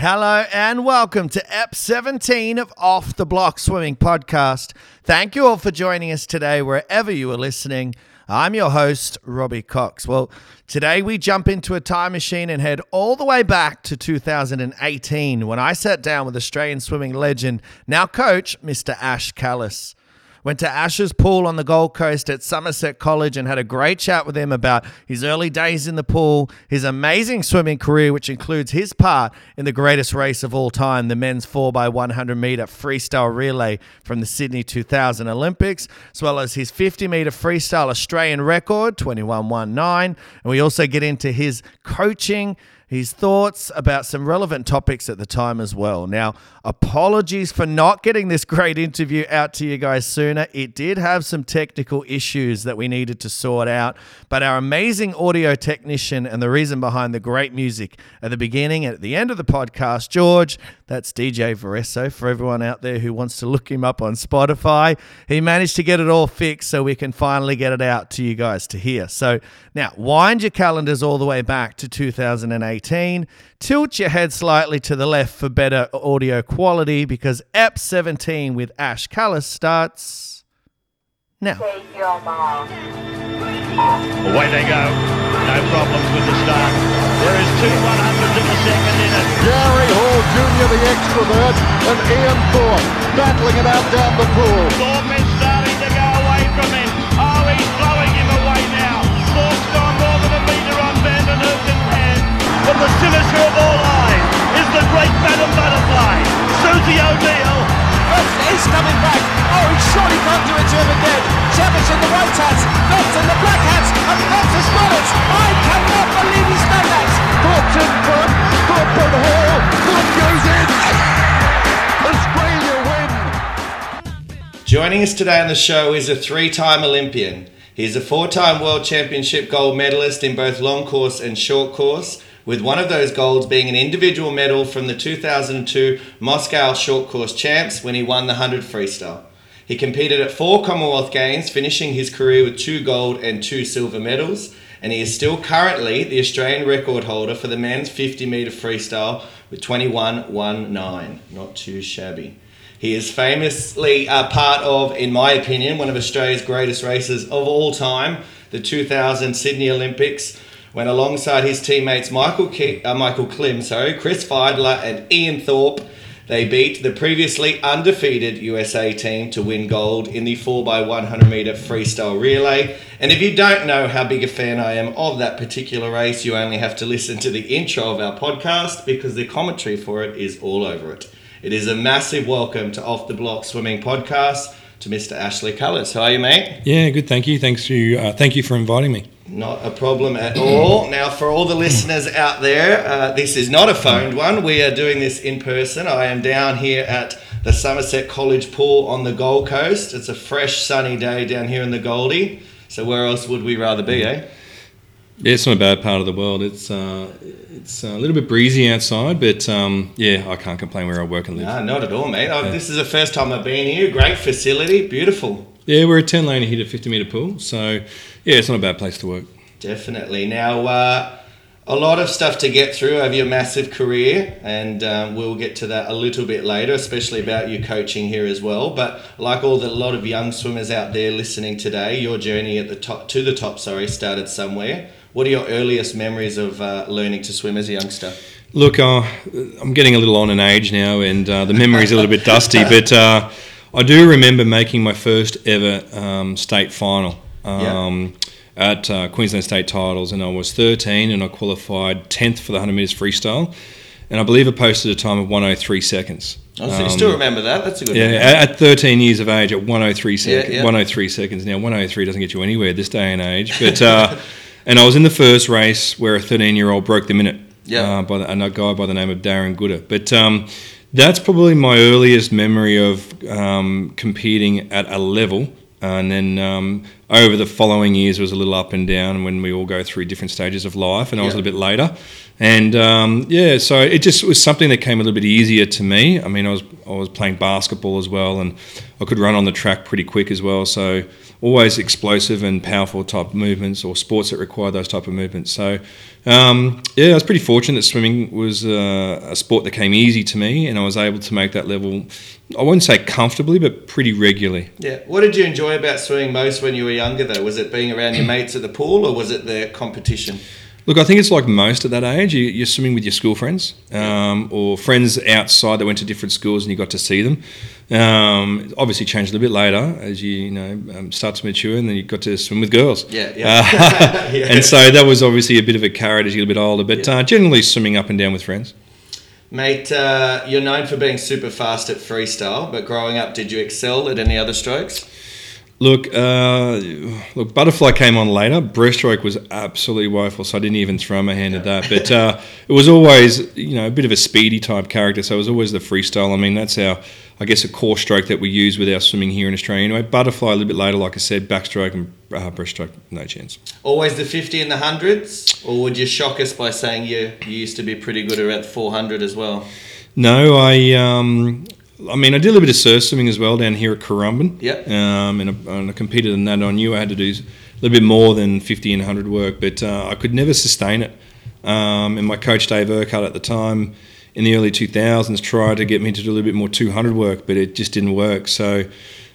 Hello and welcome to EP 17 of Off the Block Swimming Podcast. Thank you all for joining us today, wherever you are listening. I'm your host, Robbie Cox. Well, today we jump into a time machine and head all the way back to 2018 when I sat down with Australian swimming legend, now coach, Mr. Ash Callus. Went to Ash's pool on the Gold Coast at Somerset College and had a great chat with him about his early days in the pool, his amazing swimming career, which includes his part in the greatest race of all time, the men's 4x100 meter freestyle relay from the Sydney 2000 Olympics, as well as his 50 meter freestyle Australian record, 21.19. And we also get into his coaching his thoughts about some relevant topics at the time as well. Now, apologies for not getting this great interview out to you guys sooner. It did have some technical issues that we needed to sort out, but our amazing audio technician and the reason behind the great music at the beginning and at the end of the podcast, George, that's DJ Varesso for everyone out there who wants to look him up on Spotify. He managed to get it all fixed so we can finally get it out to you guys to hear. So now wind your calendars all the way back to 2018. Tilt your head slightly to the left for better audio quality because EP 17 with Ash Callus starts now. Away they go. No problems with the start. There is two 100s in the second in it. Gary Hall Jr., the extrovert, and Ian Thorpe battling it out down the pool. The cynosure of all eyes is the great Madam Butterfly, Susie O'Neill. He's coming back. Oh, he surely can't do it to him again. Cavic in the white hats, Phelps in the black hats, and Phelps has got it. I cannot believe he's done that. Thorpe's in front. Thorpe and Hall. Thorpe goes in. Australia win. Joining us today on the show is a three time Olympian. He's a four time World Championship gold medalist in both long course and short course, with one of those golds being an individual medal from the 2002 Moscow Short Course Champs when he won the 100 freestyle. He competed at four Commonwealth Games, finishing his career with two gold and two silver medals, and he is still currently the Australian record holder for the men's 50 metre freestyle with 21.19. Not too shabby. He is famously a part of, in my opinion, one of Australia's greatest races of all time, the 2000 Sydney Olympics, when alongside his teammates Michael Ki- uh, Michael Klim, sorry, Chris Fydler and Ian Thorpe, they beat the previously undefeated USA team to win gold in the 4x100 meter freestyle relay. And if you don't know how big a fan I am of that particular race, you only have to listen to the intro of our podcast because the commentary for it is all over it. It is a massive welcome to Off the Block Swimming Podcast to Mr. Ashley Callus. How are you, mate? Yeah, good. Thank you. Thanks to uh, thank you for inviting me. Not a problem at all. Now, for all the listeners out there, uh, this is not a phoned one. We are doing this in person. I am down here at the Somerset College pool on the Gold Coast. It's a fresh, sunny day down here in the Goldie. So, where else would we rather be, eh? Yeah, it's not a bad part of the world. It's uh, it's a little bit breezy outside, but um, yeah, I can't complain where I work and live. No, not at all, mate. Oh, This is the first time I've been here. Great facility, beautiful. Yeah, we're a ten lane hit a fifty meter pool, so yeah, it's not a bad place to work. Definitely. Now, uh, a lot of stuff to get through over your massive career, and um, we'll get to that a little bit later, especially about your coaching here as well. But like all the lot of young swimmers out there listening today, your journey at the top to the top, sorry, started somewhere. What are your earliest memories of uh, learning to swim as a youngster? Look, uh, I'm getting a little on in age now, and uh, the memory's a little bit dusty, but uh, I do remember making my first ever um, state final. Um, At uh, Queensland State Titles, and I was 13, and I qualified 10th for the 100 metres freestyle, and I believe I posted a time of 103 seconds. Oh, so you Um, still remember that? That's a good. Yeah, memory. at at 13 years of age, at 103 seconds. yeah. 103 seconds. Now, 103 doesn't get you anywhere this day and age. But uh, and I was in the first race where a 13 year old broke the minute. Yeah. Uh, by the, a guy by the name of Darren Gooder. But um, that's probably my earliest memory of um, competing at a level. And then um, over the following years, it was a little up and down when we all go through different stages of life. And I was a little bit later. And um, yeah, so it just was something that came a little bit easier to me. I mean, I was I was playing basketball as well, and I could run on the track pretty quick as well. So always explosive and powerful type movements or sports that require those type of movements. So, um, yeah, I was pretty fortunate that swimming was uh, a sport that came easy to me, and I was able to make that level. I wouldn't say comfortably, but pretty regularly. Yeah. What did you enjoy about swimming most when you were younger, though? Was it being around your mates at the pool, or was it the competition? Look, I think it's like most at that age. You, you're swimming with your school friends um, or friends outside that went to different schools and you got to see them. Um, obviously, changed a little bit later as you, you know um, start to mature, and then you got to swim with girls. Yeah, yeah. Uh, Yeah. And so that was obviously a bit of a carrot as you get a bit older, but uh, generally swimming up and down with friends. Mate, uh, you're known for being super fast at freestyle, but growing up, did you excel at any other strokes? Look, uh, look, butterfly came on later. Breaststroke was absolutely woeful, so I didn't even throw my hand at that. But uh, it was always, you know, a bit of a speedy type character. So it was always the freestyle. I mean, that's our, I guess, a core stroke that we use with our swimming here in Australia. Anyway, butterfly a little bit later, like I said, backstroke and uh, breaststroke, no chance. Always the 50 and the hundreds, or would you shock us by saying you, you used to be pretty good at 400 as well? No, I. Um, I mean, I did a little bit of surf swimming as well down here at Currumbin. Yep. Um, and, I, and I competed in that. I knew I had to do a little bit more than 50 and 100 work, but uh, I could never sustain it. Um, and my coach, Dave Urquhart, at the time, in the early 2000s, tried to get me to do a little bit more 200 work, but it just didn't work. So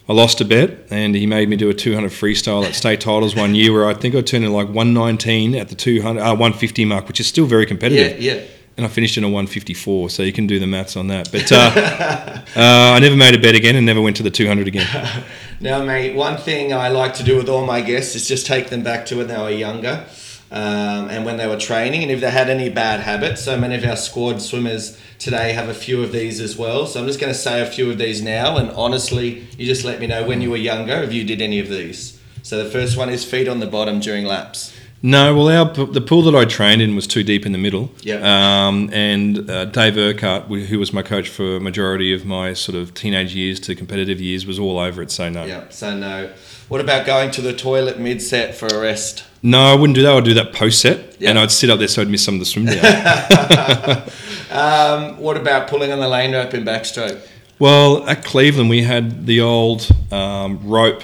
I lost a bet, and he made me do a 200 freestyle at state titles one year, where I think I turned in like 119 at the 200, uh, 150 mark, which is still very competitive Yeah, yeah. And I finished in a 154, so you can do the maths on that. But uh, uh, I never made a bet again and never went to the 200 again. Now, mate, one thing I like to do with all my guests is just take them back to when they were younger um, and when they were training and if they had any bad habits. So many of our squad swimmers today have a few of these as well. So I'm just going to say a few of these now. And honestly, you just let me know when you were younger if you did any of these. So the first one is feet on the bottom during laps. No, well, our, the pool that I trained in was too deep in the middle. Yeah. Um, and uh, Dave Urquhart, who was my coach for a majority of my sort of teenage years to competitive years, was all over it, so no. Yeah, so no. What about going to the toilet mid set for a rest? No, I wouldn't do that. I'd do that post set, Yeah. and I'd sit up there so I'd miss some of the swim down. Um, what about pulling on the lane rope in backstroke? well, at Cleveland, we had the old um, rope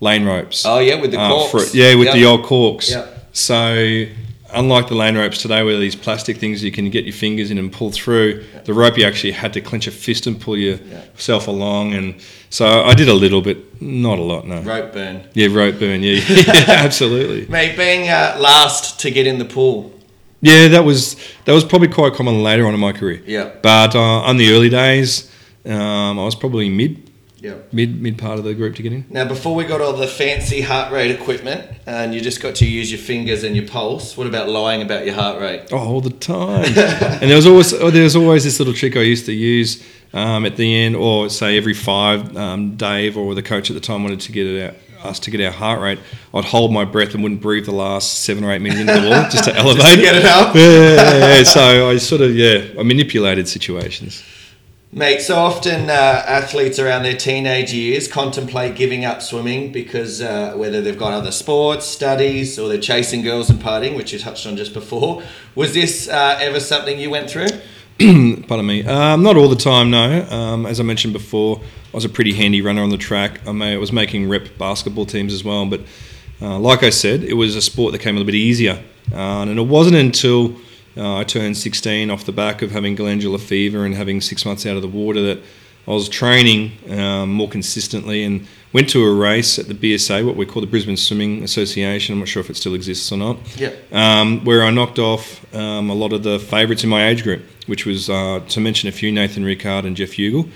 lane ropes. Oh, yeah, with the Uh, for- yeah, with the old corks. Yep. So, unlike the lane ropes today, where these plastic things you can get your fingers in and pull through, the rope you actually had to clench a fist and pull yourself along. And so I did a little bit, not a lot, no. Rope burn. Yeah, rope burn. Yeah, yeah absolutely. Mate, being uh, last to get in the pool. Yeah, that was that was probably quite common later on in my career. Yeah. But uh, on the early days, um, I was probably mid, Yeah. mid, mid part of the group to get in. Now, before we got all the fancy heart rate equipment and you just got to use your fingers and your pulse, what about lying about your heart rate? Oh, all the time. and there was always oh, there was always this little trick I used to use um, at the end, or say every five. Um, Dave or the coach at the time wanted to get it out, us to get our heart rate. I'd hold my breath and wouldn't breathe the last seven or eight minutes into the wall just to elevate get it up. Yeah, yeah, yeah. So I sort of yeah, I manipulated situations. Mate, so often uh, athletes around their teenage years contemplate giving up swimming because uh, whether they've got other sports, studies, or they're chasing girls and partying, which you touched on just before. Was this uh, ever something you went through? Pardon me. Um, not all the time, no. Um, as I mentioned before, I was a pretty handy runner on the track. I, may, I was making rep basketball teams as well, but uh, like I said, it was a sport that came a little bit easier. Uh, and it wasn't until uh, I turned 16 off the back of having glandular fever and having six months out of the water that I was training um, more consistently and went to a race at the BSA, what we call the Brisbane Swimming Association. I'm not sure if it still exists or not Yeah. um, where I knocked off um, a lot of the favourites in my age group, which was, uh, to mention a few, Nathan Ricard and Geoff Huegill.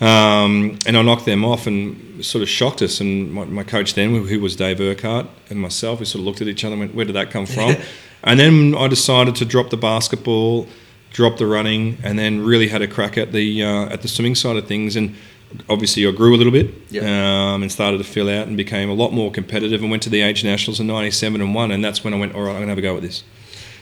Um, and I knocked them off and sort of shocked us. And my, my coach then, who was Dave Urquhart, and myself, we sort of looked at each other and went, where did that come from? and then I decided to drop the basketball, drop the running, and then really had a crack at the, uh, at the swimming side of things. And obviously I grew a little bit Yeah. um, and started to fill out and became a lot more competitive and went to the age nationals in 97 and won and that's when I went all right I'm going to have a go at this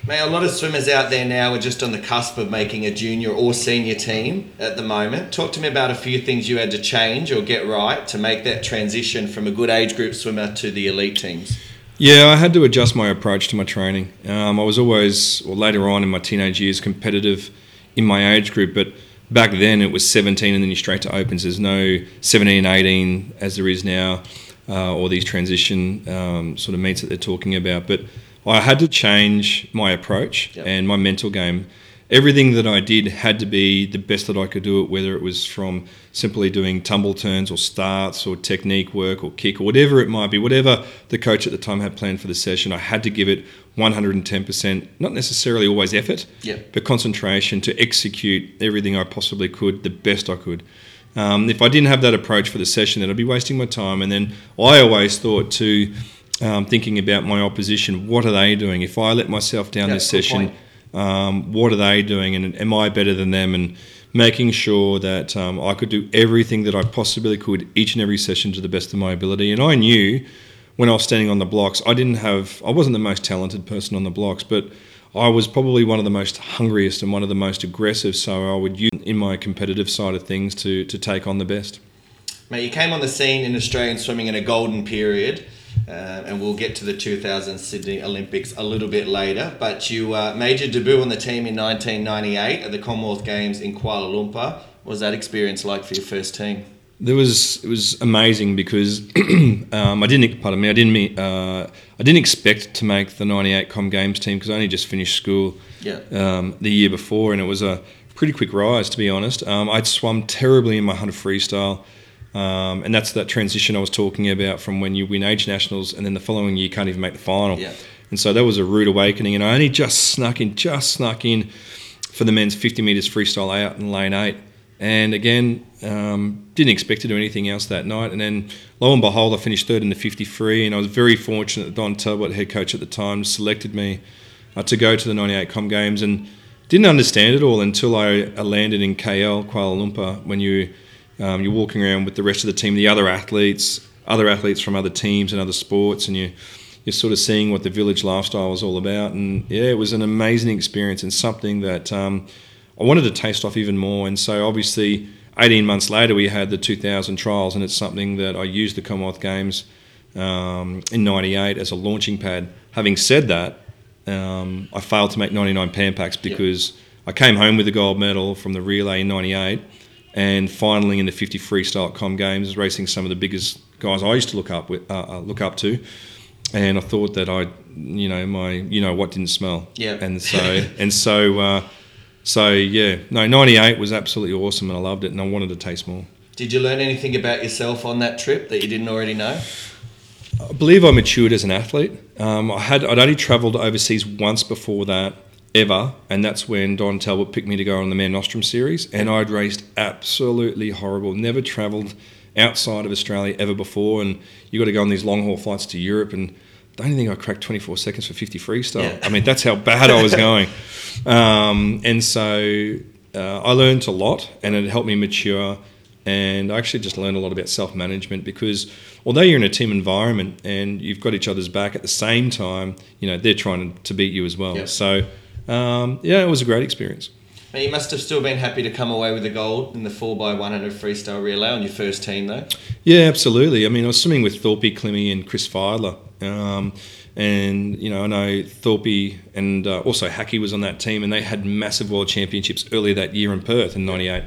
Mate, a lot of swimmers out there now are just on the cusp of making a junior or senior team at the moment. Talk to me about a few things you had to change or get right to make that transition from a good age group swimmer to the elite teams. Yeah I had to adjust my approach to my training um, I was always well later on in my teenage years competitive in my age group but back then it was 17 and then you're straight to opens there's no 17 18 as there is now uh, or these transition um, sort of meets that they're talking about. But I had to change my approach Yep. and my mental game. Everything that I did had to be the best that I could do it, whether it was from simply doing tumble turns or starts or technique work or kick or whatever it might be, whatever the coach at the time had planned for the session, I had to give it 110%, not necessarily always effort, Yep. but concentration to execute everything I possibly could the best I could. Um, if I didn't have that approach for the session, then I'd be wasting my time. And then I always thought to um, thinking about my opposition, what are they doing? If I let myself down Yeah, this session, point. Um, what are they doing? And am I better than them? And making sure that um, I could do everything that I possibly could each and every session to the best of my ability. And I knew when I was standing on the blocks, I didn't have, I wasn't the most talented person on the blocks, but I was probably one of the most hungriest and one of the most aggressive. So I would use in my competitive side of things to to take on the best. Mate, you came on the scene in Australian swimming in a golden period, uh, and we'll get to the 2000 Sydney Olympics a little bit later. But you uh, made your debut on the team in 1998 at the Commonwealth Games in Kuala Lumpur. What was that experience like for your first team? There was it was amazing because um, I didn't pardon me I didn't uh, I didn't expect to make the '98 Com Games team because I only just finished school Yeah. um, the year before and it was a pretty quick rise to be honest. Um, I'd swum terribly in my hundred freestyle. Um, and that's that transition I was talking about from when you win age nationals and then the following year you can't even make the final. Yeah. And so that was a rude awakening. And I only just snuck in, just snuck in for the men's 50 metres freestyle out in lane eight. And again, um, didn't expect to do anything else that night. And then lo and behold, I finished third in the 53. And I was very fortunate that Don Talbot, head coach at the time, selected me uh, to go to the 98 Com Games. And didn't understand it all until I uh, landed in KL, Kuala Lumpur, when you, um, you're walking around with the rest of the team, the other athletes, other athletes from other teams and other sports, and you, you're sort of seeing what the village lifestyle was all about. And yeah, it was an amazing experience and something that um, I wanted to taste off even more. And so obviously, 18 months later, we had the 2000 trials, and it's something that I used the Commonwealth Games um, in '98 as a launching pad. Having said that, um, I failed to make 99 Pan Pacs because I came home with the gold medal from the relay in '98, and finally in the 50 freestyle Com Games, racing some of the biggest guys I used to look up with, uh, uh, look up to. And I thought that I, you know, my, you know, what didn't smell. Yeah. And so, and so, uh, so yeah, no, '98 was absolutely awesome, and I loved it, and I wanted to taste more. Did you learn anything about yourself on that trip that you didn't already know? I believe I matured as an athlete. Um, I had I'd only travelled overseas once before that ever, and that's when Don Talbot picked me to go on the Mare Nostrum series, and I'd raced absolutely horrible. Never travelled outside of Australia ever before, and you got to go on these long haul flights to Europe, and the only thing I cracked 24 seconds for 50 freestyle. Yeah. I mean, that's how bad I was going. Um, and so uh, I learned a lot, and it helped me mature. And I actually just learned a lot about self management because although you're in a team environment and you've got each other's back at the same time, you know, they're trying to beat you as well. Yeah. So, um, yeah, it was a great experience. Now, you must have still been happy to come away with the gold in the 4x100 freestyle relay on your first team, though. Yeah, absolutely. I mean, I was swimming with Thorpe, Klimmy, and Chris Fydler. Um, and, you know, I know Thorpe and uh, also Hackey was on that team, and they had massive world championships earlier that year in Perth in 98.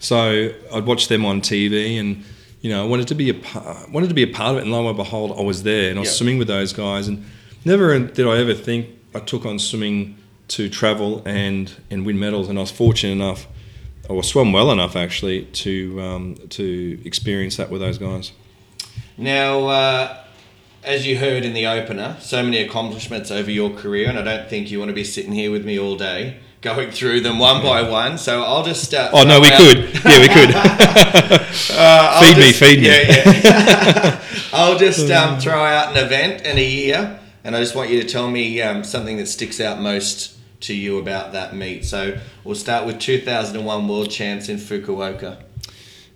So I'd watch them on TV and, you know, I wanted to be a, par- wanted to be a part of it. And lo and behold, I was there and I was Yeah. swimming with those guys. And never did I ever think I took on swimming to travel and, and win medals. And I was fortunate enough, or swam well enough actually, to, um, to experience that with those guys. Now, uh, as you heard in the opener, so many accomplishments over your career, and I don't think you want to be sitting here with me all day going through them one by one. So I'll just start. Oh no, we could. Yeah, we could. feed me, feed me. Yeah, yeah. I'll just um, throw out an event and a year, and I just want you to tell me um, something that sticks out most to you about that meet. So we'll start with 2001 World Champs in Fukuoka.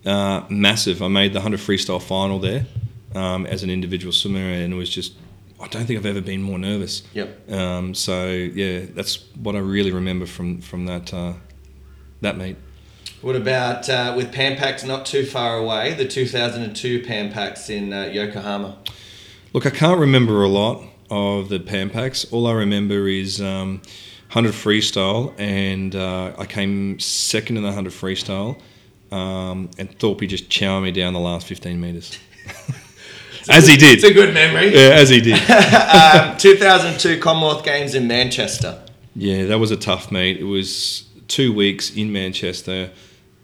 Uh, massive. I made the 100 freestyle final there um, as an individual swimmer, and it was just. I don't think I've ever been more nervous. Yep. Um, so yeah, that's what I really remember from from that uh, that meet. What about uh, with Pan Pacs not too far away, the 2002 Pan Pacs in uh, Yokohama? Look, I can't remember a lot of the Pan Pacs. All I remember is um, 100 freestyle, and uh, I came second in the 100 freestyle, um, and Thorpe just chowed me down the last 15 metres. as he did. It's a good memory. Yeah, as he did. um, 2002 Commonwealth Games in Manchester. Yeah, that was a tough meet. It was two weeks in Manchester,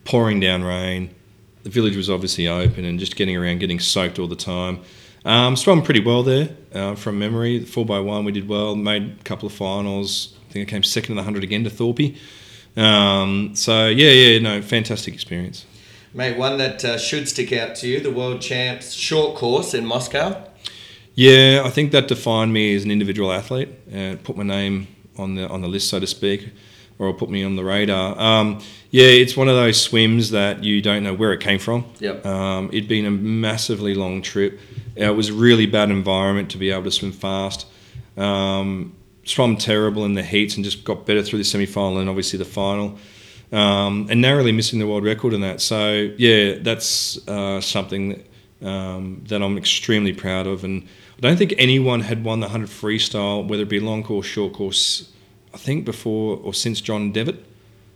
pouring down rain. The village was obviously open and just getting around, getting soaked all the time. Um, swam pretty well there uh, from memory. Four by one, we did well. Made a couple of finals. I think I came second in the hundred again to Thorpe. Um, so yeah, yeah, no, fantastic experience. Mate, one that uh, should stick out to you, the World Champs short course in Moscow. Yeah, I think that defined me as an individual athlete. Uh, put my name on the on the list, so to speak, or put me on the radar. Um, yeah, it's one of those swims that you don't know where it came from. Yep. Um, it'd been a massively long trip. It was a really bad environment to be able to swim fast. Um, swam terrible in the heats and just got better through the semi final and obviously the final. Um, and narrowly missing the world record in that. So yeah, that's uh, something that, um, that I'm extremely proud of. And I don't think anyone had won the 100 freestyle, whether it be long course, short course. I think before or since John Devitt.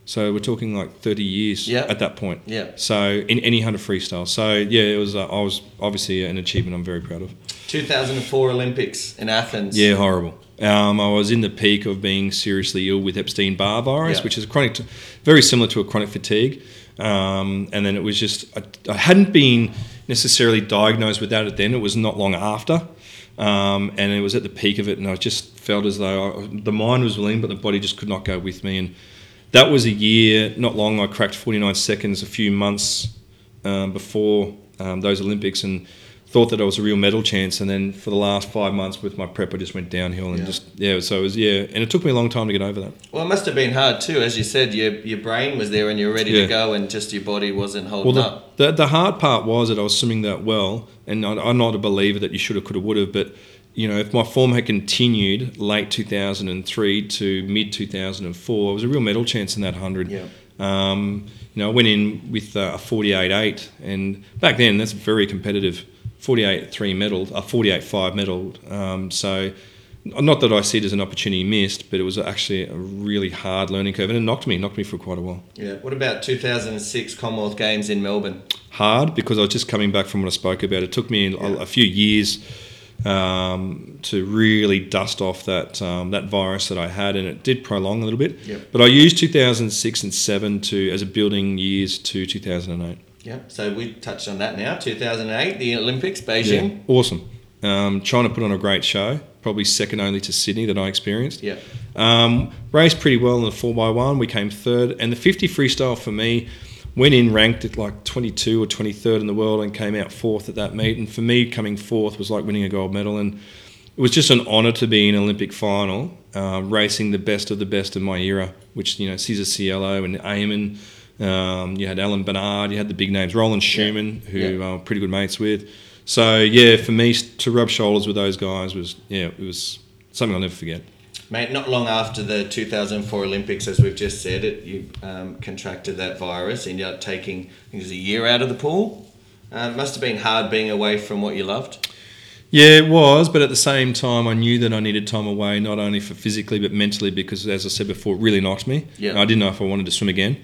So we're talking like 30 years Yeah. at that point. Yeah. So in any 100 freestyle. So yeah, it was. Uh, I was obviously an achievement I'm very proud of. 2004 Olympics in Athens. Yeah, horrible. Um, I was in the peak of being seriously ill with Epstein Barr virus, Yeah. which is a chronic, very similar to a chronic fatigue. Um, and then it was just, I, I hadn't been necessarily diagnosed with that at then. It was not long after. Um, and it was at the peak of it, and I just felt as though I, the mind was willing, but the body just could not go with me. And that was a year, not long. I cracked 49 seconds a few months um, before um, those Olympics, and thought that I was a real medal chance. And then for the last five months with my prep, I just went downhill and Yeah. just yeah. So it was yeah, and it took me a long time to get over that. Well, it must have been hard too, as you said. Your your brain was there and you're ready to go, and just your body wasn't holding Well, up. the, the the hard part was that I was swimming that well, and I, I'm not a believer that you should have, could have, would have, but. You know, if my form had continued late 2003 to mid 2004, it was a real medal chance in that 100. Yeah. Um, you know, I went in with uh, a 48.8, and back then that's very competitive. 48.3 medal, a 48.5 medal. Um, so, not that I see it as an opportunity missed, but it was actually a really hard learning curve, and it knocked me, knocked me for quite a while. Yeah. What about 2006 Commonwealth Games in Melbourne? Hard because I was just coming back from what I spoke about. It took me a, a few years um, to really dust off that um, that virus that I had, and it did prolong a little bit. Yep. But I used 2006 and seven to as a building years to 2008. Yeah. So we touched on that now. 2008, the Olympics, Beijing. awesome. Um, China put on a great show, probably second only to Sydney that I experienced. Yeah. Um, raced pretty well in the 4x1. We came third. And the 50 freestyle for me went in ranked at like 22 or 23rd in the world and came out fourth at that meet. And for me, coming fourth was like winning a gold medal. And it was just an honour to be in an Olympic final, uh, racing the best of the best in my era, which, you know, Cesar Cielo and Eamon. Um, you had Alain Bernard, you had the big names, Roland Schoeman, who Yeah. I'm pretty good mates with. So, yeah, for me to rub shoulders with those guys was, yeah, it was something I'll never forget. Mate, not long after the 2004 Olympics, as we've just said, it you um, contracted that virus, and ended up taking, I think it was a year out of the pool. Uh, it must have been hard being away from what you loved. Yeah, it was, but at the same time, I knew that I needed time away, not only for physically but mentally, because as I said before, it really knocked me. Yeah. I didn't know if I wanted to swim again.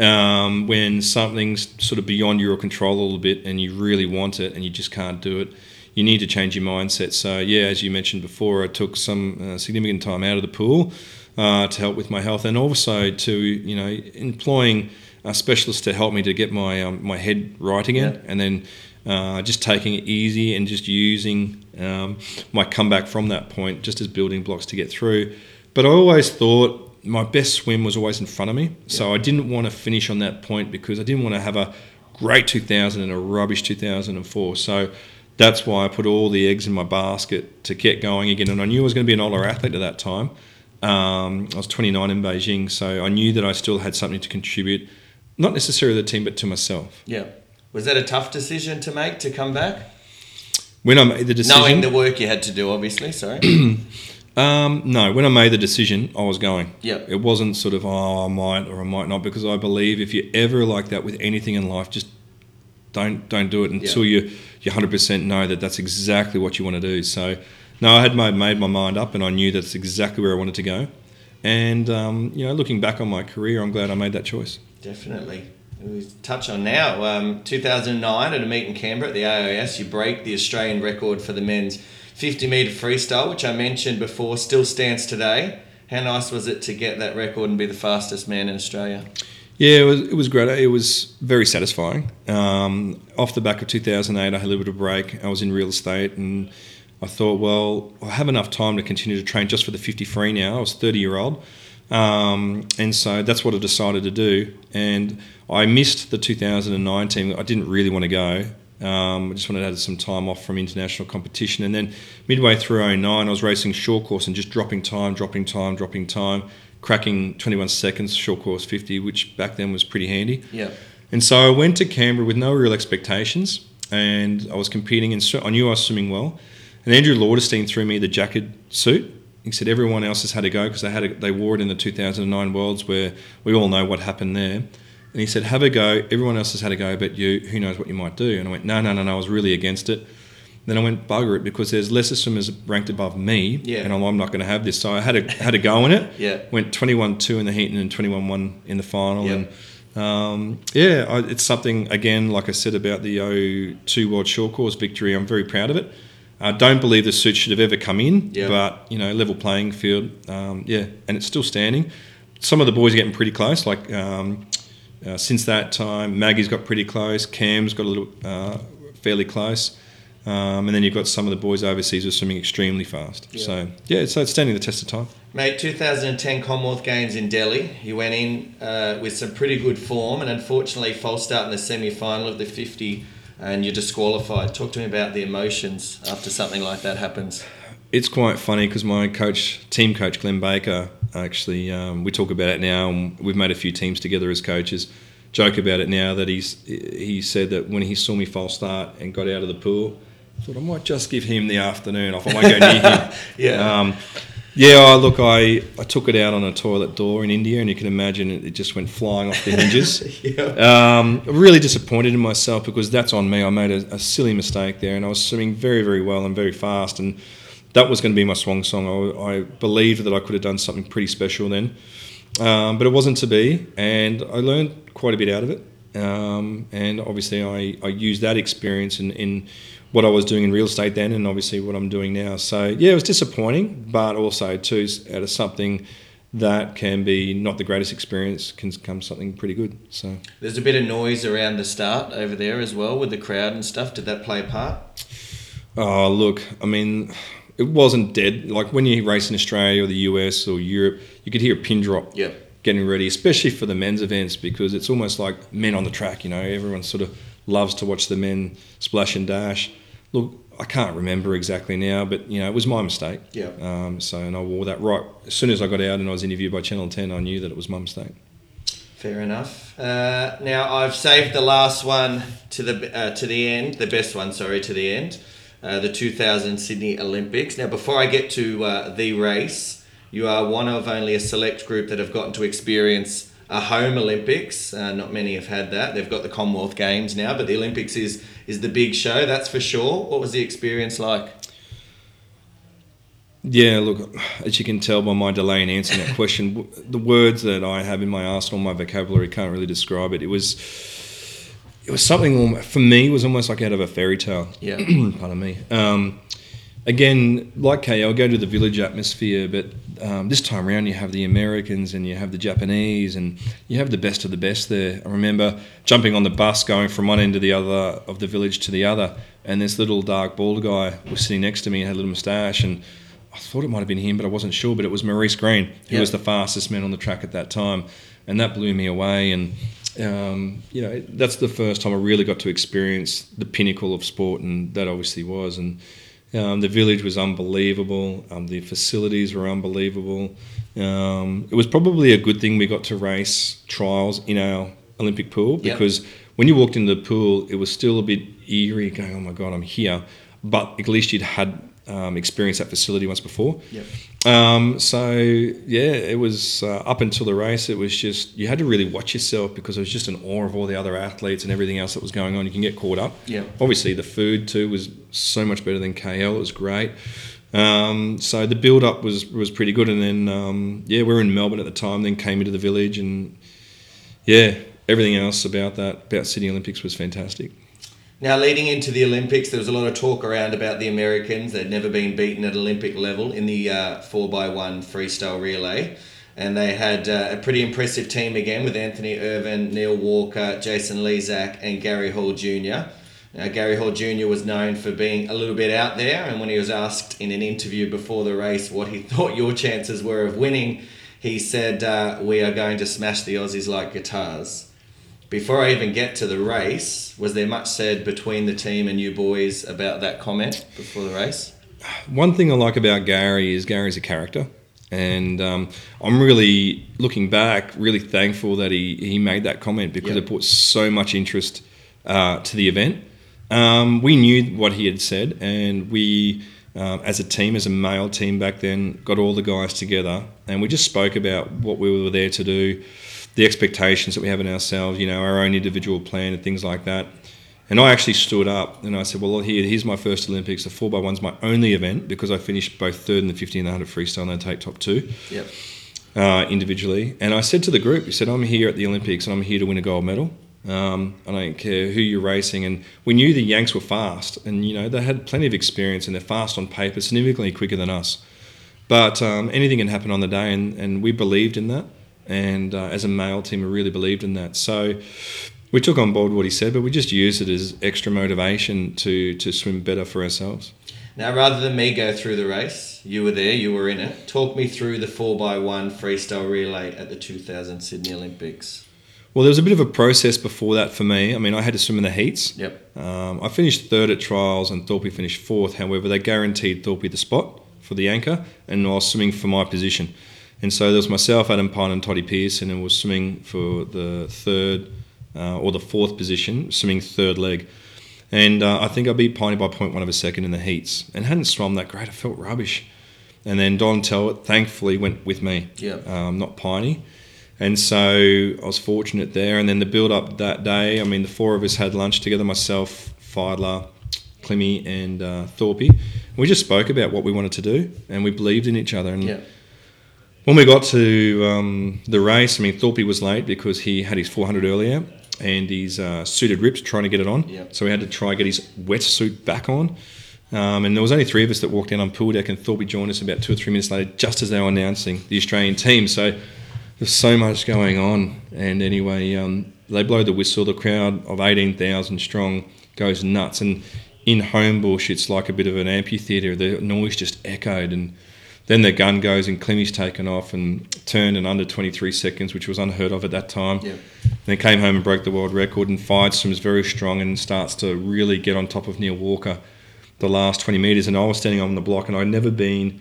Um, when something's sort of beyond your control a little bit and you really want it and you just can't do it, you need to change your mindset. So, yeah, as you mentioned before, I took some uh, significant time out of the pool uh, to help with my health and also to, you know, employing a specialist to help me to get my, um, my head right again Yeah. and then uh, just taking it easy and just using um, my comeback from that point just as building blocks to get through. But I always thought my best swim was always in front of me, so I didn't want to finish on that point because I didn't want to have a great 2000 and a rubbish 2004. So that's why I put all the eggs in my basket to get going again. And I knew I was going to be an older athlete at that time. Um, I was 29 in Beijing, so I knew that I still had something to contribute, not necessarily to the team, but to myself. Yeah. Was that a tough decision to make to come back? When I made the decision, Knowing the work you had to do, obviously. Sorry. Um, no, when I made the decision, I was going. Yeah. It wasn't sort of, oh, I might or I might not, because I believe if you're ever like that with anything in life, just don't don't do it until you you 100% know that that's exactly what you want to do. So, no, I had made, made my mind up and I knew that's exactly where I wanted to go. And, um, you know, looking back on my career, I'm glad I made that choice. Definitely. we touch on now. Um, 2009 at a meet in Canberra at the AIS. you break the Australian record for the men's 50 metre freestyle, which I mentioned before, still stands today. How nice was it to get that record and be the fastest man in Australia? Yeah, it was, it was great. It was very satisfying. Um, off the back of 2008, I had a little bit of break. I was in real estate and I thought, well, I have enough time to continue to train just for the 50 free now. I was 30 year old. Um, and so that's what I decided to do. And I missed the 2019. I didn't really want to go. Um, I just wanted to have some time off from international competition. And then midway through 09, I was racing short course and just dropping time, dropping time, dropping time, cracking 21 seconds, short course 50, which back then was pretty handy. Yeah. And so I went to Canberra with no real expectations. And I was competing, and I knew I was swimming well. And Andrew Lauterstein threw me the jacket suit he said everyone else has had to go because they had a, they wore it in the 2009 Worlds where we all know what happened there. And he said, "Have a go. Everyone else has had a go, but you, who knows what you might do?" And I went, "No, no, no, no. I was really against it." Then I went, "Bugger it," because there's lesser swimmers ranked above me, yeah. and I'm, I'm not going to have this. So I had a had a go in it. yeah. Went 21-2 in the heat and then 21-1 in the final, yep. and um, yeah, I, it's something again, like I said about the 02 World Short Course victory. I'm very proud of it. I don't believe the suit should have ever come in, yep. but you know, level playing field, um, yeah, and it's still standing. Some of the boys are getting pretty close. Like um, uh, since that time, Maggie's got pretty close. Cam's got a little uh, fairly close, um, and then you've got some of the boys overseas who are swimming extremely fast. Yep. So yeah, so it's standing the test of time. Mate, 2010 Commonwealth Games in Delhi. You went in uh, with some pretty good form, and unfortunately, false start in the semi-final of the 50 and you're disqualified. Talk to me about the emotions after something like that happens. It's quite funny because my coach, team coach Glenn Baker, actually, um, we talk about it now, and we've made a few teams together as coaches. Joke about it now that he's he said that when he saw me false start and got out of the pool, I thought I might just give him the afternoon off. I won't go near him. yeah. Um, yeah, look, I, I took it out on a toilet door in India, and you can imagine it, it just went flying off the hinges. yeah. um, really disappointed in myself because that's on me. I made a, a, silly mistake there, and I was swimming very, very well and very fast, and that was going to be my swan song. I, I believed that I could have done something pretty special then, um, but it wasn't to be, and I learned quite a bit out of it. Um, and obviously, I, I used that experience in, in what I was doing in real estate then, and obviously what I'm doing now. So yeah, it was disappointing, but also too out of something that can be not the greatest experience can come something pretty good. So there's a bit of noise around the start over there as well with the crowd and stuff. Did that play a part? Oh look, I mean. It wasn't dead. Like when you race in Australia or the US or Europe, you could hear a pin drop. Yep. Getting ready, especially for the men's events, because it's almost like men on the track. You know, everyone sort of loves to watch the men splash and dash. Look, I can't remember exactly now, but you know, it was my mistake. Yeah. Um, so, and I wore that right as soon as I got out and I was interviewed by Channel Ten. I knew that it was my mistake. Fair enough. Uh, now I've saved the last one to the uh, to the end, the best one, sorry, to the end. Uh, the 2000 Sydney Olympics. Now, before I get to uh, the race, you are one of only a select group that have gotten to experience a home Olympics. Uh, not many have had that. They've got the Commonwealth Games now, but the Olympics is is the big show. That's for sure. What was the experience like? Yeah, look, as you can tell by my delay in answering that question, the words that I have in my arsenal, my vocabulary can't really describe it. It was, it was something for me. It was almost like out of a fairy tale. Yeah, pardon me. Um, again, like KO, go to the village atmosphere, but um, this time around you have the Americans and you have the Japanese and you have the best of the best there. I remember jumping on the bus going from one end to the other of the village to the other, and this little dark bald guy was sitting next to me and had a little moustache and. I thought it might have been him, but I wasn't sure. But it was Maurice Greene, who Yep. was the fastest man on the track at that time, and that blew me away. And um, you know, that's the first time I really got to experience the pinnacle of sport, and that obviously was. And um, the village was unbelievable. Um, the facilities were unbelievable. Um, it was probably a good thing we got to race trials in our Olympic pool Yep. because when you walked into the pool, it was still a bit eerie, going, "Oh my god, I'm here," but at least you'd had um, experienced that facility once before. Yep. Um, so yeah, it was uh, up until the race. It was just you had to really watch yourself because it was just in awe of all the other athletes and everything else that was going on. You can get caught up. Yeah. Obviously, the food too was so much better than KL. It was great. Um, so the build up was was pretty good. And then um, yeah, we were in Melbourne at the time. Then came into the village and yeah. everything else about that about Sydney Olympics was fantastic. Now, leading into the Olympics, there was a lot of talk around about the Americans. They'd never been beaten at Olympic level in the uh, 4x1 freestyle relay. And they had uh, a pretty impressive team again with Anthony Ervin, Neil Walker, Jason Lezak, and Gary Hall Jr. Now, Gary Hall Jr. was known for being a little bit out there, and when he was asked in an interview before the race what he thought your chances were of winning, he said, uh, We are going to smash the Aussies like guitars before I even get to the race, was there much said between the team and you boys about that comment before the race? One thing I like about Gary is Gary's a character. And um, I'm really looking back, really thankful that he, he made that comment because Yep. it brought so much interest uh, to the event. Um, we knew what he had said, and we, um, as a team, as a male team back then, got all the guys together, and we just spoke about what we were there to do, the expectations that we have in ourselves, you know, our own individual plan and things like that. And I actually stood up and I said, "Well, here, here's my first Olympics. The four x one's my only event because I finished both third in the 50 and the 100 freestyle, and I take top two Yep. uh, individually. And I said to the group, "I said I'm here at the Olympics and I'm here to win a gold medal. Um, I don't care who you're racing." And we knew the Yanks were fast, and you know they had plenty of experience and they're fast on paper, significantly quicker than us. But um, anything can happen on the day, and, and we believed in that. And uh, as a male team, we really believed in that. So we took on board what he said, but we just used it as extra motivation to to swim better for ourselves. Now, rather than me go through the race, you were there, you were in it. Talk me through the 4x1 freestyle relay at the 2000 Sydney Olympics. Well, there was a bit of a process before that for me. I mean, I had to swim in the heats. Yep. Um, I finished third at trials and Thorpe finished fourth. However, they guaranteed Thorpe the spot for the anchor, and I was swimming for my position. And so there was myself, Adam Pine, and Toddy Pearson, and was swimming for the third uh, or the fourth position, swimming third leg. And uh, I think I beat Piney by 0.1 of a second in the heats, and hadn't swum that great. I felt rubbish. And then Don Talbot, thankfully, went with me, Yep. um, not Piney. And so I was fortunate there. And then the build up that day, I mean, the four of us had lunch together myself, Fydler, Klimmy, and uh, Thorpe. We just spoke about what we wanted to do and we believed in each other. And Yep. When we got to um, the race, I mean, Thorpe was late because he had his 400 earlier and his uh, suited ripped trying to get it on. Yep. So we had to try and get his wetsuit back on. Um, and there was only three of us that walked down on pool deck, and Thorpe joined us about two or three minutes later, just as they were announcing the Australian team. So there's so much going on. And anyway, um, they blow the whistle. The crowd of 18,000 strong goes nuts. And in Homebush, it's like a bit of an amphitheatre. The noise just echoed. And then the gun goes, and Klimmy's taken off and turned in under 23 seconds, which was unheard of at that time. Yeah. Then came home and broke the world record. And Fied swims very strong and starts to really get on top of Neil Walker the last 20 metres. And I was standing on the block, and I'd never been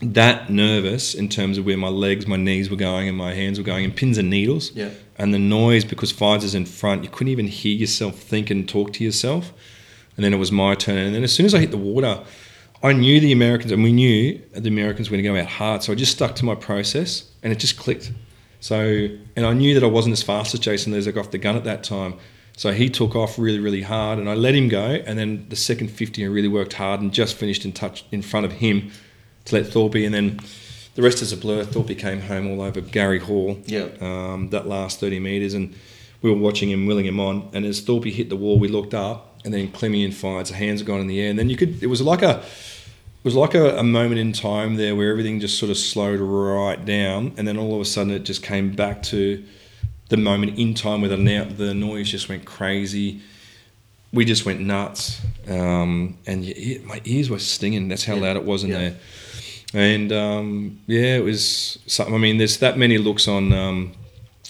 that nervous in terms of where my legs, my knees were going, and my hands were going, and pins and needles. Yeah. And the noise, because Fides is in front, you couldn't even hear yourself think and talk to yourself. And then it was my turn. And then as soon as I hit the water, I knew the Americans, and we knew the Americans were going to go out hard. So I just stuck to my process, and it just clicked. So, and I knew that I wasn't as fast as Jason Lezak off the gun at that time. So he took off really, really hard, and I let him go. And then the second 50, I really worked hard and just finished in touch in front of him to let Thorpe. And then the rest is a blur. Thorpe came home all over Gary Hall. Yeah. Um, that last 30 metres, and we were watching him, willing him on. And as Thorpe hit the wall, we looked up, and then Klimmy and Fides, the hands had gone in the air, and then you could. It was like a. It was like a, a moment in time there where everything just sort of slowed right down, and then all of a sudden it just came back to the moment in time where the, now, the noise just went crazy. We just went nuts, um, and y- my ears were stinging. That's how Yeah. loud it was in Yeah. there. And um, yeah, it was something. I mean, there's that many looks on um,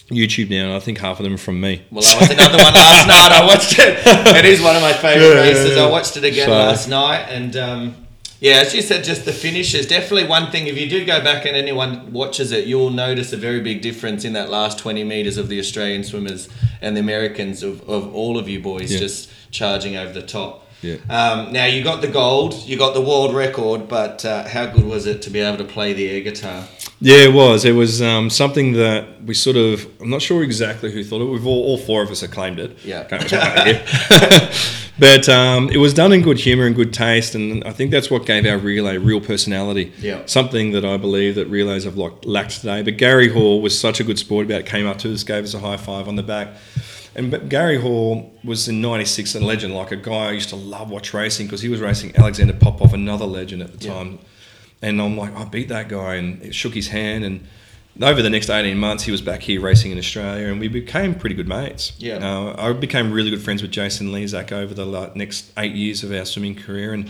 YouTube now, and I think half of them are from me. Well, I watched another one last night. I watched it. It is one of my favourite Yeah, races. I watched it again So- last night, and um, yeah, as you said, just the finish is Definitely one thing. If you do go back and anyone watches it, you'll notice a very big difference in that last twenty meters of the Australian swimmers and the Americans of, of all of you boys Yeah. just charging over the top. Yeah. Um, now you got the gold, you got the world record, but uh, how good was it to be able to play the air guitar? Yeah, it was. It was um, something that we sort of. I'm not sure exactly who thought it. We've all, all four of us acclaimed it. Yeah. Can't remember here. but um, it was done in good humour and good taste, and I think that's what gave our relay real personality. Yeah. Something that I believe that relays have lacked today. But Gary Hall was such a good sport about it. Came up to us, gave us a high five on the back. And but Gary Hall was in '96 a legend, like a guy I used to love watch racing because he was racing Alexander Popov, another legend at the Yeah. time. And I'm like, I beat that guy, and it shook his hand. And over the next 18 months, he was back here racing in Australia, and we became pretty good mates. Yeah. Uh, I became really good friends with Jason Lezak over the like, next eight years of our swimming career, and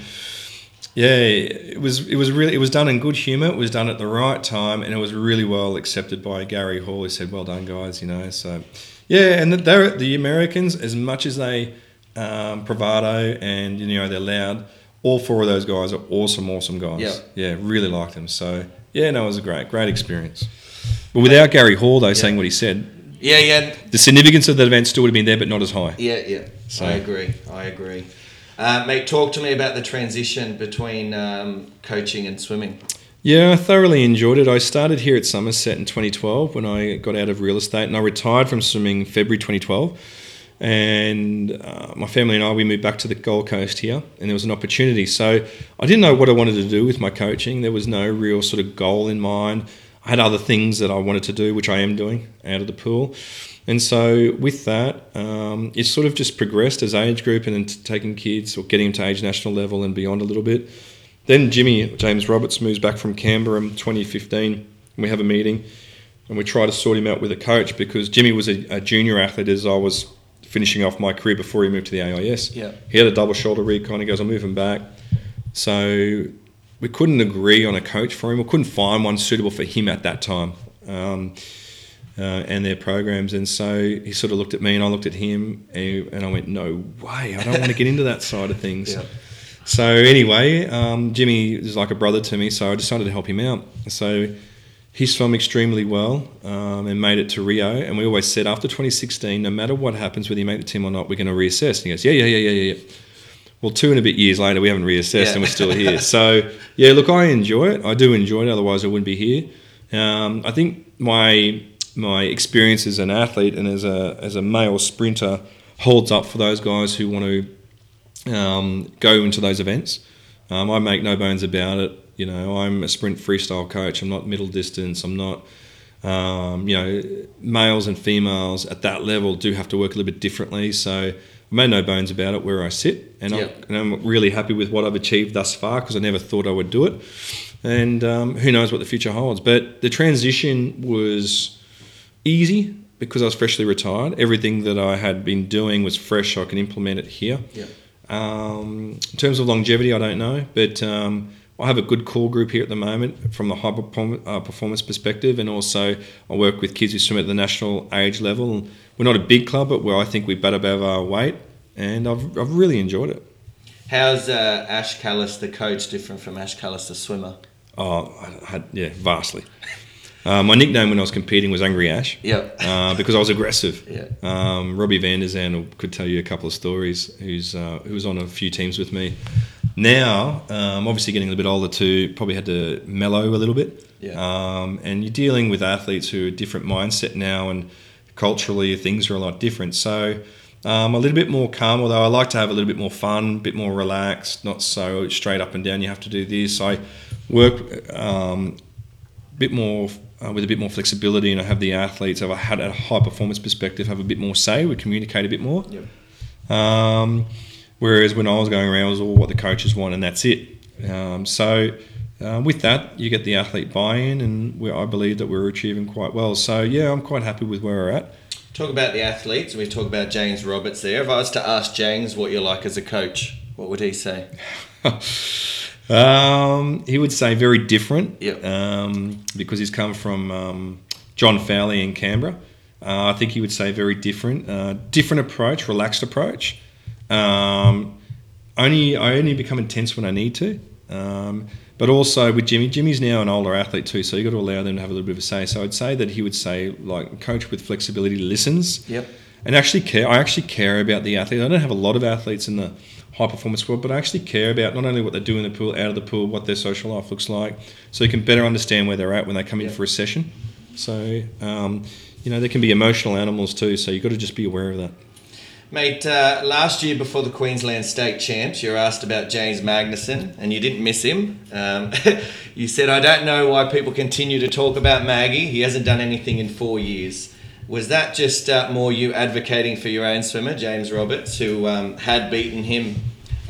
yeah, it was it was really it was done in good humour. It was done at the right time, and it was really well accepted by Gary Hall. He said, "Well done, guys," you know. So yeah, and they're the Americans as much as they um, bravado and you know they're loud. All four of those guys are awesome, awesome guys. Yeah. yeah, really like them. So yeah, no, it was a great, great experience. But without Gary Hall, though, saying what he said, Yeah, yeah, the significance of that event still would have been there, but not as high. yeah, yeah. So- I agree. I agree. Uh, mate, talk to me about the transition between um, coaching and swimming. Yeah, I thoroughly enjoyed it. I started here at Somerset in 2012 when I got out of real estate, and I retired from swimming February 2012. And uh, my family and I, we moved back to the Gold Coast here, and there was an opportunity. So I didn't know what I wanted to do with my coaching. There was no real sort of goal in mind. I had other things that I wanted to do, which I am doing out of the pool. And so with that, um, it sort of just progressed as age group and then taking kids or getting them to age national level and beyond a little bit. Then Jimmy James Roberts moves back from Canberra in 2015. And we have a meeting and we try to sort him out with a coach because Jimmy was a, a junior athlete as I was finishing off my career before he moved to the AIS. Yeah. He had a double shoulder recon. He goes, I'm moving back. So we couldn't agree on a coach for him. We couldn't find one suitable for him at that time. Um, uh, and their programs, and so he sort of looked at me, and I looked at him, and, and I went, "No way! I don't want to get into that side of things." Yeah. So anyway, um, Jimmy is like a brother to me, so I decided to help him out. So he swam extremely well um, and made it to Rio. And we always said after 2016, no matter what happens, whether you make the team or not, we're going to reassess. And he goes, yeah, yeah, yeah, yeah, yeah. Well, two and a bit years later, we haven't reassessed Yeah. and we're still here. so yeah, look, I enjoy it. I do enjoy it. Otherwise, I wouldn't be here. Um, I think my my experience as an athlete and as a as a male sprinter holds up for those guys who want to um, go into those events. Um, I make no bones about it. You know, I'm a sprint freestyle coach. I'm not middle distance. I'm not. Um, you know, males and females at that level do have to work a little bit differently. So I made no bones about it where I sit, and, Yeah. I'm, and I'm really happy with what I've achieved thus far because I never thought I would do it. And um, who knows what the future holds? But the transition was easy because I was freshly retired. Everything that I had been doing was fresh. I can implement it here. Yeah. Um, in terms of longevity, I don't know, but um, I have a good core group here at the moment from the high uh, performance perspective, and also I work with kids who swim at the national age level. We're not a big club, but where I think we bat above our weight, and I've, I've really enjoyed it. How's uh, Ash Callus, the coach, different from Ash Callus, the swimmer? Oh, I had yeah, vastly. Uh, my nickname when I was competing was Angry Ash. Yep. Uh, because I was aggressive. Yeah. Um, Robbie Van der Zant could tell you a couple of stories. Who's uh, who was on a few teams with me. Now, um, obviously getting a little bit older too, probably had to mellow a little bit. Yeah. Um, and you're dealing with athletes who are different mindset now, and culturally things are a lot different. So. Um, a little bit more calm, although I like to have a little bit more fun, a bit more relaxed, not so straight up and down. You have to do this. I work um, a bit more uh, with a bit more flexibility, and I have the athletes. Have I had a high performance perspective, have a bit more say. We communicate a bit more. Yep. Um, whereas when I was going around, it was all what the coaches want, and that's it. Um, so uh, with that, you get the athlete buy-in, and we, I believe that we're achieving quite well. So yeah, I'm quite happy with where we're at. Talk about the athletes, and we talk about James Roberts there. If I was to ask James what you're like as a coach, what would he say? Um, he would say very different. Yep. Um, because he's come from um, John Fowlie in Canberra. Uh, I think he would say very different. Uh, different approach, relaxed approach. Um, only I only become intense when I need to. Um, but also with Jimmy, Jimmy's now an older athlete too, so you got to allow them to have a little bit of a say. So I'd say that he would say like coach with flexibility listens Yep. and actually care. I actually care about the athlete. I don't have a lot of athletes in the high performance sport, but I actually care about not only what they do in the pool, out of the pool, what their social life looks like, so you can better understand where they're at when they come in for a session. So, um, you know, they can be emotional animals too, so you've got to just be aware of that. Mate, uh, last year before the Queensland State Champs, you were asked about James Magnussen and you didn't miss him. Um, you said, I don't know why people continue to talk about Maggie. He hasn't done anything in four years. Was that just uh, more you advocating for your own swimmer, James Roberts, who um, had beaten him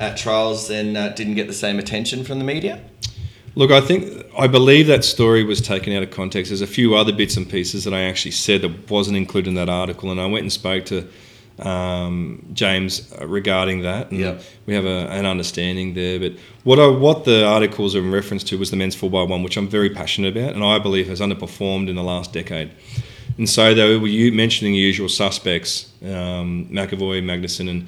at trials and uh, didn't get the same attention from the media? Look, I think I believe that story was taken out of context. There's a few other bits and pieces that I actually said that wasn't included in that article, and I went and spoke to um, James regarding that. And Yeah. we have a, an understanding there. But what I, what the articles are in reference to was the men's 4x1, which I'm very passionate about, and I believe has underperformed in the last decade. And so they were you mentioning the usual suspects, um, McEvoy, Magnussen, and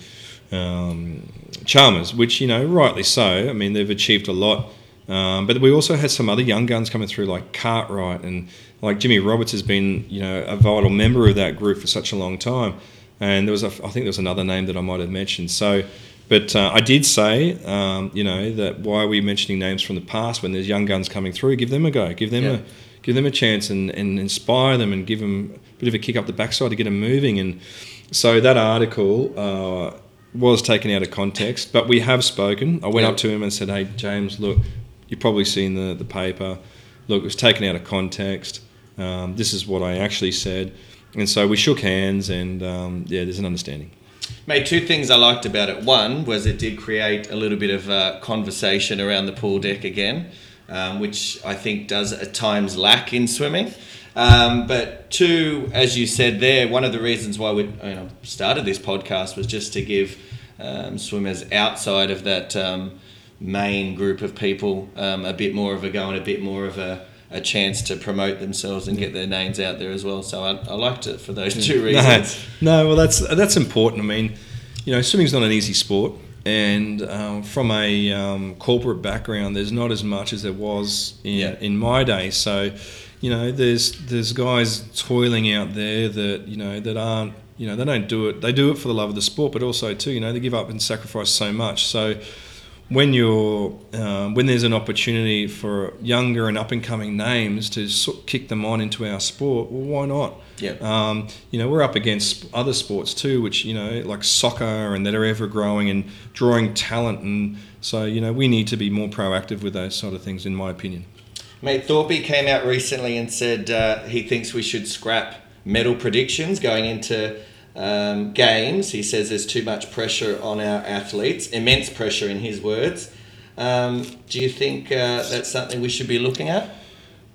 um, Chalmers, which you know rightly so. I mean they've achieved a lot. Um, but we also had some other young guns coming through, like Cartwright and like Jimmy Roberts has been, you know, a vital member of that group for such a long time. And there was, a, I think there was another name that I might have mentioned. So, but uh, I did say, um, you know, that why are we mentioning names from the past when there's young guns coming through? Give them a go. Give them Yeah. a give them a chance and, and inspire them and give them a bit of a kick up the backside to get them moving. And so that article uh, was taken out of context, but we have spoken. I went Yeah. up to him and said, "Hey, James, look, you've probably seen the the paper. Look, it was taken out of context. Um, this is what I actually said." And so we shook hands, and um, yeah, there's an understanding. Mate, two things I liked about it. One was it did create a little bit of uh, conversation around the pool deck again, um, which I think does at times lack in swimming. Um, but two, as you said there, one of the reasons why we you know, started this podcast was just to give um, swimmers outside of that um, main group of people um, a bit more of a go and a bit more of a, a chance to promote themselves and get their names out there as well. So I, I liked it for those two No, reasons. no, well, that's that's important. I mean, you know, swimming's not an easy sport, and um, from a um, corporate background, there's not as much as there was in, Yeah. in my day. So, you know, there's there's guys toiling out there that you know that aren't you know they don't do it. They do it for the love of the sport, but also too, you know, they give up and sacrifice so much. So when you're um, when there's an opportunity for younger and up and coming names to sort of kick them on into our sport, well, why not? Yeah. Um, you know, we're up against other sports too, which you know, like soccer, and that are ever growing and drawing talent, and so you know, we need to be more proactive with those sort of things, in my opinion. Mate, Thorpe came out recently and said uh, he thinks we should scrap medal predictions going into um, games. He says there's too much pressure on our athletes, immense pressure in his words. Um, do you think uh, that's something we should be looking at?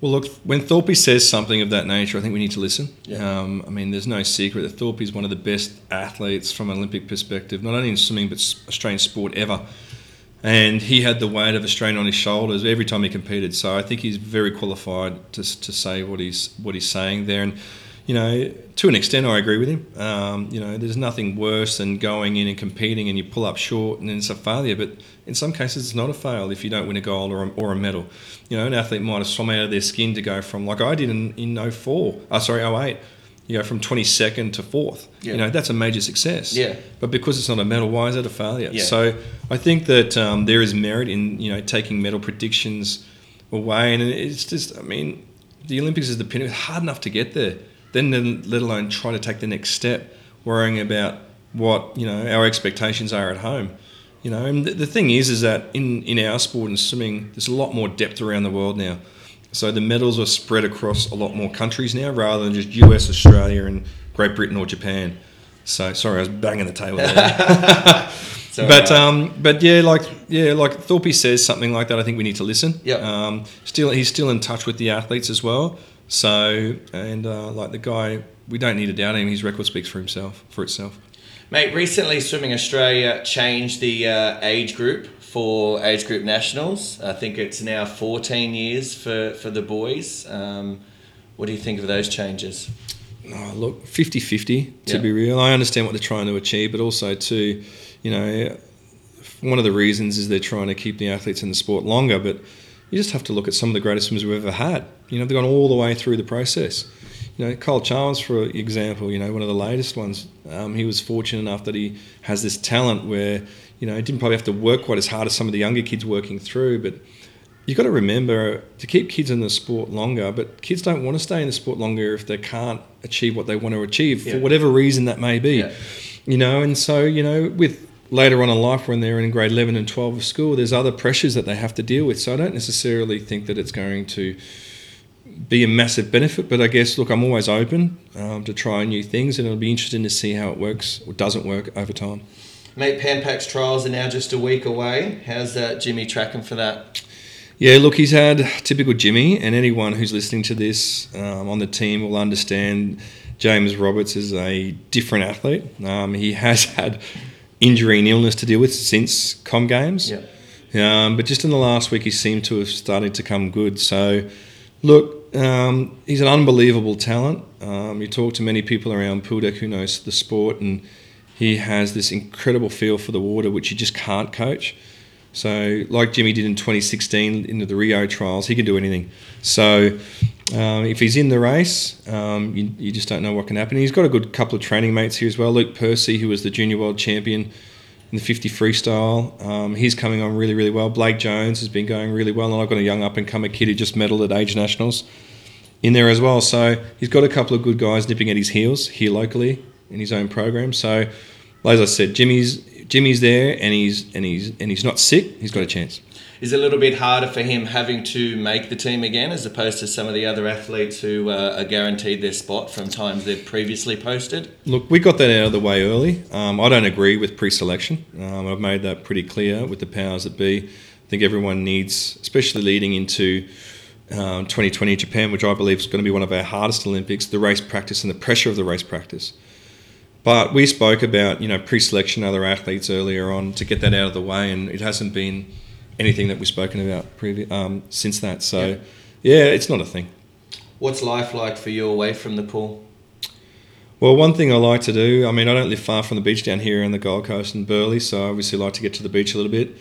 Well, look, when Thorpe says something of that nature, I think we need to listen. Yeah. Um, I mean, there's no secret that Thorpe is one of the best athletes from an Olympic perspective, not only in swimming but Australian sport ever. And he had the weight of Australia on his shoulders every time he competed. So I think he's very qualified to, to say what he's what he's saying there. And you know, to an extent, I agree with him. Um, you know, there's nothing worse than going in and competing and you pull up short and then it's a failure. But in some cases, it's not a fail if you don't win a gold or a, or a medal. You know, an athlete might have swum out of their skin to go from, like I did in, in 04, uh, sorry, 08. You know, from 22nd to 4th. Yeah. You know, that's a major success. Yeah. But because it's not a medal, why is it a failure? Yeah. So I think that um, there is merit in, you know, taking medal predictions away. And it's just, I mean, the Olympics is the pinnacle. It's hard enough to get there. Then, then let alone try to take the next step, worrying about what, you know, our expectations are at home. You know, and the, the thing is, is that in, in our sport and swimming, there's a lot more depth around the world now. So the medals are spread across a lot more countries now, rather than just US, Australia, and Great Britain or Japan. So sorry, I was banging the table there. But uh, um, but yeah, like yeah, like Thorpe says something like that. I think we need to listen. Yep. Um, still, he's still in touch with the athletes as well. So and uh, like the guy, we don't need to doubt him. His record speaks for himself. For itself. Mate, recently Swimming Australia changed the uh, age group for age group nationals. I think it's now 14 years for, for the boys. Um, what do you think of those changes? Oh, look, 50-50 to Yeah. be real. I understand what they're trying to achieve, but also too, you know, one of the reasons is they're trying to keep the athletes in the sport longer. But you just have to look at some of the greatest swimmers we've ever had. You know, they've gone all the way through the process. you know, Kyle Chalmers, for example, you know, one of the latest ones, um, he was fortunate enough that he has this talent where, you know, didn't probably have to work quite as hard as some of the younger kids working through, but you've got to remember to keep kids in the sport longer, but kids don't want to stay in the sport longer if they can't achieve what they want to achieve Yeah. for whatever reason that may be. Yeah. You know, and so, you know, with later on in life when they're in grade 11 and 12 of school, there's other pressures that they have to deal with. So I don't necessarily think that it's going to be a massive benefit, but I guess, look, I'm always open um, to try new things and it'll be interesting to see how it works or doesn't work over time. Mate, Pan Pacs trials are now just a week away. How's uh, Jimmy tracking for that? Yeah, look, he's had typical Jimmy, and anyone who's listening to this um, on the team will understand James Roberts is a different athlete. Um, he has had injury and illness to deal with since Com Games. Um, but just in the last week, he seemed to have started to come good. So, look, um, he's an unbelievable talent. Um, you talk to many people around pool who knows the sport, and he has this incredible feel for the water, which you just can't coach. So, like Jimmy did in 2016 into the Rio trials, he can do anything. So, um, if he's in the race, um, you, you just don't know what can happen. He's got a good couple of training mates here as well. Luke Percy, who was the junior world champion in the 50 freestyle, um, he's coming on really, really well. Blake Jones has been going really well, and I've got a young up and comer kid who just medalled at Age Nationals in there as well. So he's got a couple of good guys nipping at his heels here locally in his own program. So, as I said, Jimmy's Jimmy's there, and he's and he's and he's not sick. He's got a chance. Is it a little bit harder for him having to make the team again as opposed to some of the other athletes who uh, are guaranteed their spot from times they've previously posted? Look, we got that out of the way early. Um, I don't agree with pre-selection. Um, I've made that pretty clear with the powers that be. I think everyone needs, especially leading into um, 2020 Japan, which I believe is going to be one of our hardest Olympics, the race practice and the pressure of the race practice. But we spoke about you know pre-selection, other athletes earlier on to get that out of the way, and it hasn't been anything that we've spoken about previ- um, since that. So, yeah, it's not a thing. What's life like for you away from the pool? Well, one thing I like to do, I mean, I don't live far from the beach down here in the Gold Coast in Burleigh, so I obviously like to get to the beach a little bit.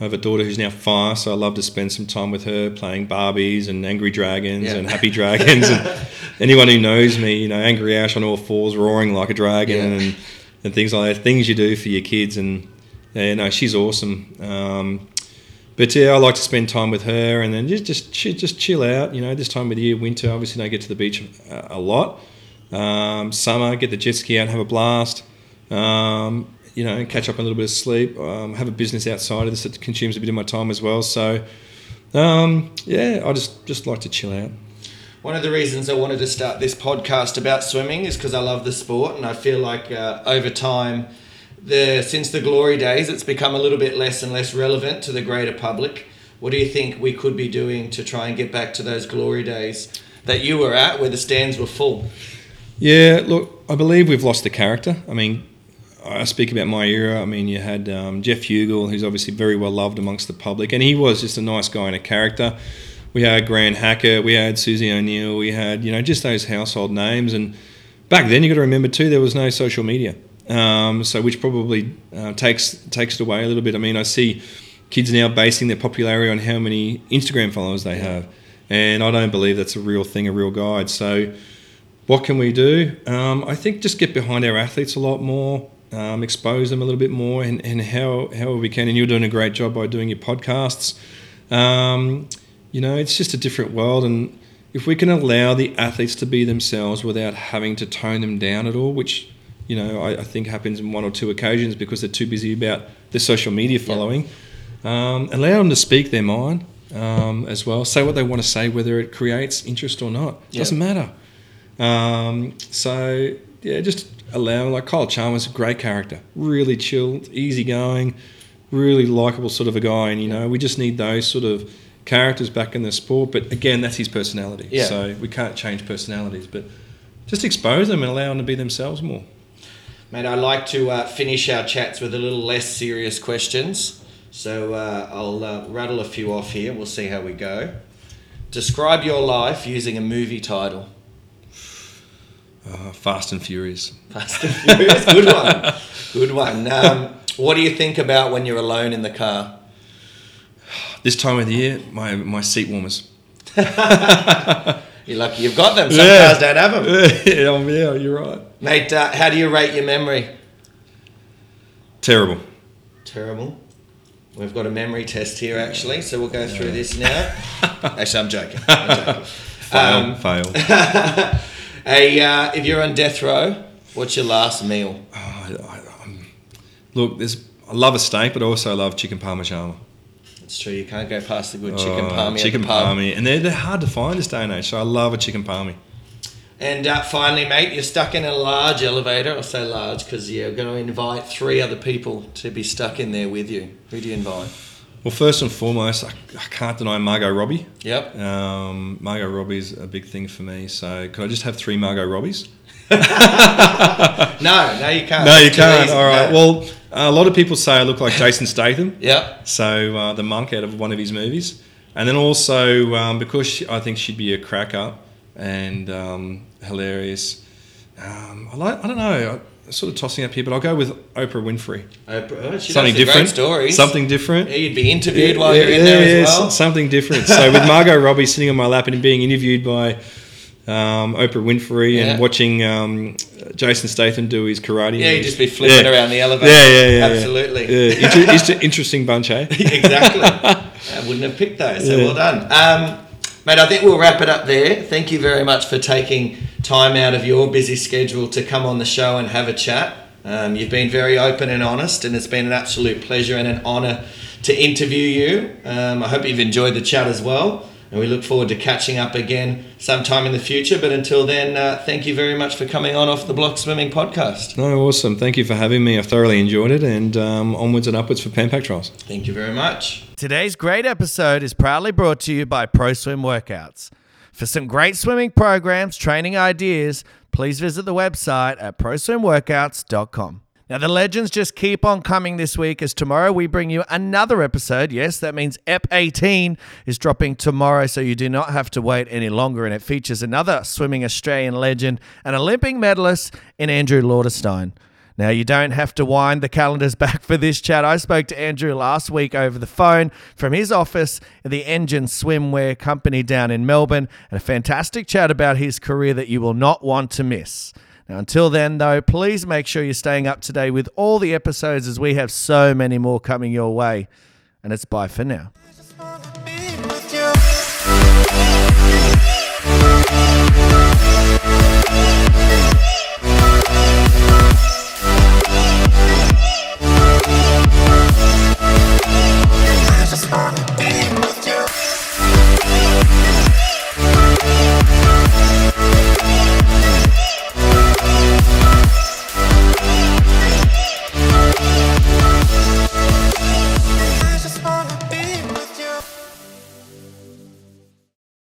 I have a daughter who's now five, so I love to spend some time with her playing Barbies and Angry Dragons Yeah. and Happy Dragons. and anyone who knows me, you know, Angry Ash on all fours, roaring like a dragon, Yeah. and, and things like that. Things you do for your kids, and yeah, no, she's awesome. Um, but yeah, I like to spend time with her, and then just just just chill out. You know, this time of the year, winter, obviously, don't get to the beach a, a lot. Um, summer, get the jet ski out, and have a blast. Um, you know, catch up on a little bit of sleep. Um, have a business outside of this that consumes a bit of my time as well. So, um, yeah, I just just like to chill out. One of the reasons I wanted to start this podcast about swimming is because I love the sport, and I feel like uh, over time, the since the glory days, it's become a little bit less and less relevant to the greater public. What do you think we could be doing to try and get back to those glory days that you were at, where the stands were full? Yeah, look, I believe we've lost the character. I mean, I speak about my era. I mean, you had um, Geoff Huegill, who's obviously very well loved amongst the public, and he was just a nice guy and a character. We had Grant Hackett, we had Susie O'Neill, we had you know just those household names. And back then, you got to remember too, there was no social media, um, so which probably uh, takes takes it away a little bit. I mean, I see kids now basing their popularity on how many Instagram followers they have, and I don't believe that's a real thing, a real guide. So. What can we do? Um, I think just get behind our athletes a lot more, um, expose them a little bit more, and, and how how we can. And you're doing a great job by doing your podcasts. Um, you know, it's just a different world, and if we can allow the athletes to be themselves without having to tone them down at all, which you know I, I think happens in one or two occasions because they're too busy about their social media following. Um, allow them to speak their mind um, as well. Say what they want to say, whether it creates interest or not. Yeah. Doesn't matter. Um, so yeah, just allow like Kyle Chalmers, a great character, really chilled, easygoing, really likable sort of a guy, and you know we just need those sort of characters back in the sport. But again, that's his personality, Yeah. so we can't change personalities, but just expose them and allow them to be themselves more. Mate, I like to uh, finish our chats with a little less serious questions. So uh, I'll uh, rattle a few off here. We'll see how we go. Describe your life using a movie title. Uh, Fast and Furious. Fast and Furious. Good one. Good one. Um, what do you think about when you're alone in the car? This time of the year, my my seat warmers. You're lucky you've got them. Some Yeah. cars don't have them. yeah, you're right. Mate, uh, how do you rate your memory? Terrible. Terrible. We've got a memory test here, actually, so we'll go through this now. actually, I'm joking. I'm joking. Fail. Um, fail. Hey, uh, if you're on death row, what's your last meal? I, I, I'm, look, there's. I love a steak, but I also love chicken parmigiana. It's true, you can't go past the good chicken Oh, palmy chicken at the pub. palmy, and they're, they're hard to find this day and age. So I love a chicken palmy. And uh, finally, mate, you're stuck in a large elevator. I'll say large because you're going to invite three other people to be stuck in there with you. Who do you invite? Well, first and foremost, I, I can't deny Margot Robbie. Yep. Um, Margot Robbie's a big thing for me. So could I just have three Margot Robbies? No, no, you can't. No, you can't. All right. No. Well, a lot of people say I look like Jason Statham. Yep. So uh, the monk out of one of his movies, and then also um, because she, I think she'd be a cracker and um, hilarious. Um, I like. I don't know. I'm sort of tossing up here, but I'll go with Oprah Winfrey. Oprah, oh, Something different. Stories. Something different. Yeah, you'd be interviewed while you're in Yeah, there yeah, as well. Something different. So with Margot Robbie sitting on my lap and being interviewed by um, Oprah Winfrey Yeah. and watching um, Jason Statham do his karate. Yeah, he'd just be flipping Yeah. around the elevator. Yeah, yeah, yeah. Absolutely. Yeah. Inter- inter- interesting bunch, eh? exactly. I wouldn't have picked those, so Yeah. well done. Um, mate, I think we'll wrap it up there. Thank you very much for taking time out of your busy schedule to come on the show and have a chat. Um, you've been very open and honest, and it's been an absolute pleasure and an honour to interview you. Um, I hope you've enjoyed the chat as well, and we look forward to catching up again sometime in the future. But until then, uh, thank you very much for coming on Off the Block Swimming Podcast. No, awesome. Thank you for having me. I've thoroughly enjoyed it, and um, onwards and upwards for Pan Pac Trials. Thank you very much. Today's great episode is proudly brought to you by Pro Swim Workouts. For some great swimming programs, training ideas, please visit the website at proswimworkouts.com. Now, the legends just keep on coming this week as tomorrow we bring you another episode. Yes, that means EP 18 is dropping tomorrow, so you do not have to wait any longer. And it features another swimming Australian legend, an Olympic medalist in Andrew Lauterstein. Now, you don't have to wind the calendars back for this chat. I spoke to Andrew last week over the phone from his office at the Engine Swimwear Company down in Melbourne, and a fantastic chat about his career that you will not want to miss. Now, until then, though, please make sure you're staying up to date with all the episodes as we have so many more coming your way. And it's bye for now. Just wanna. Bye.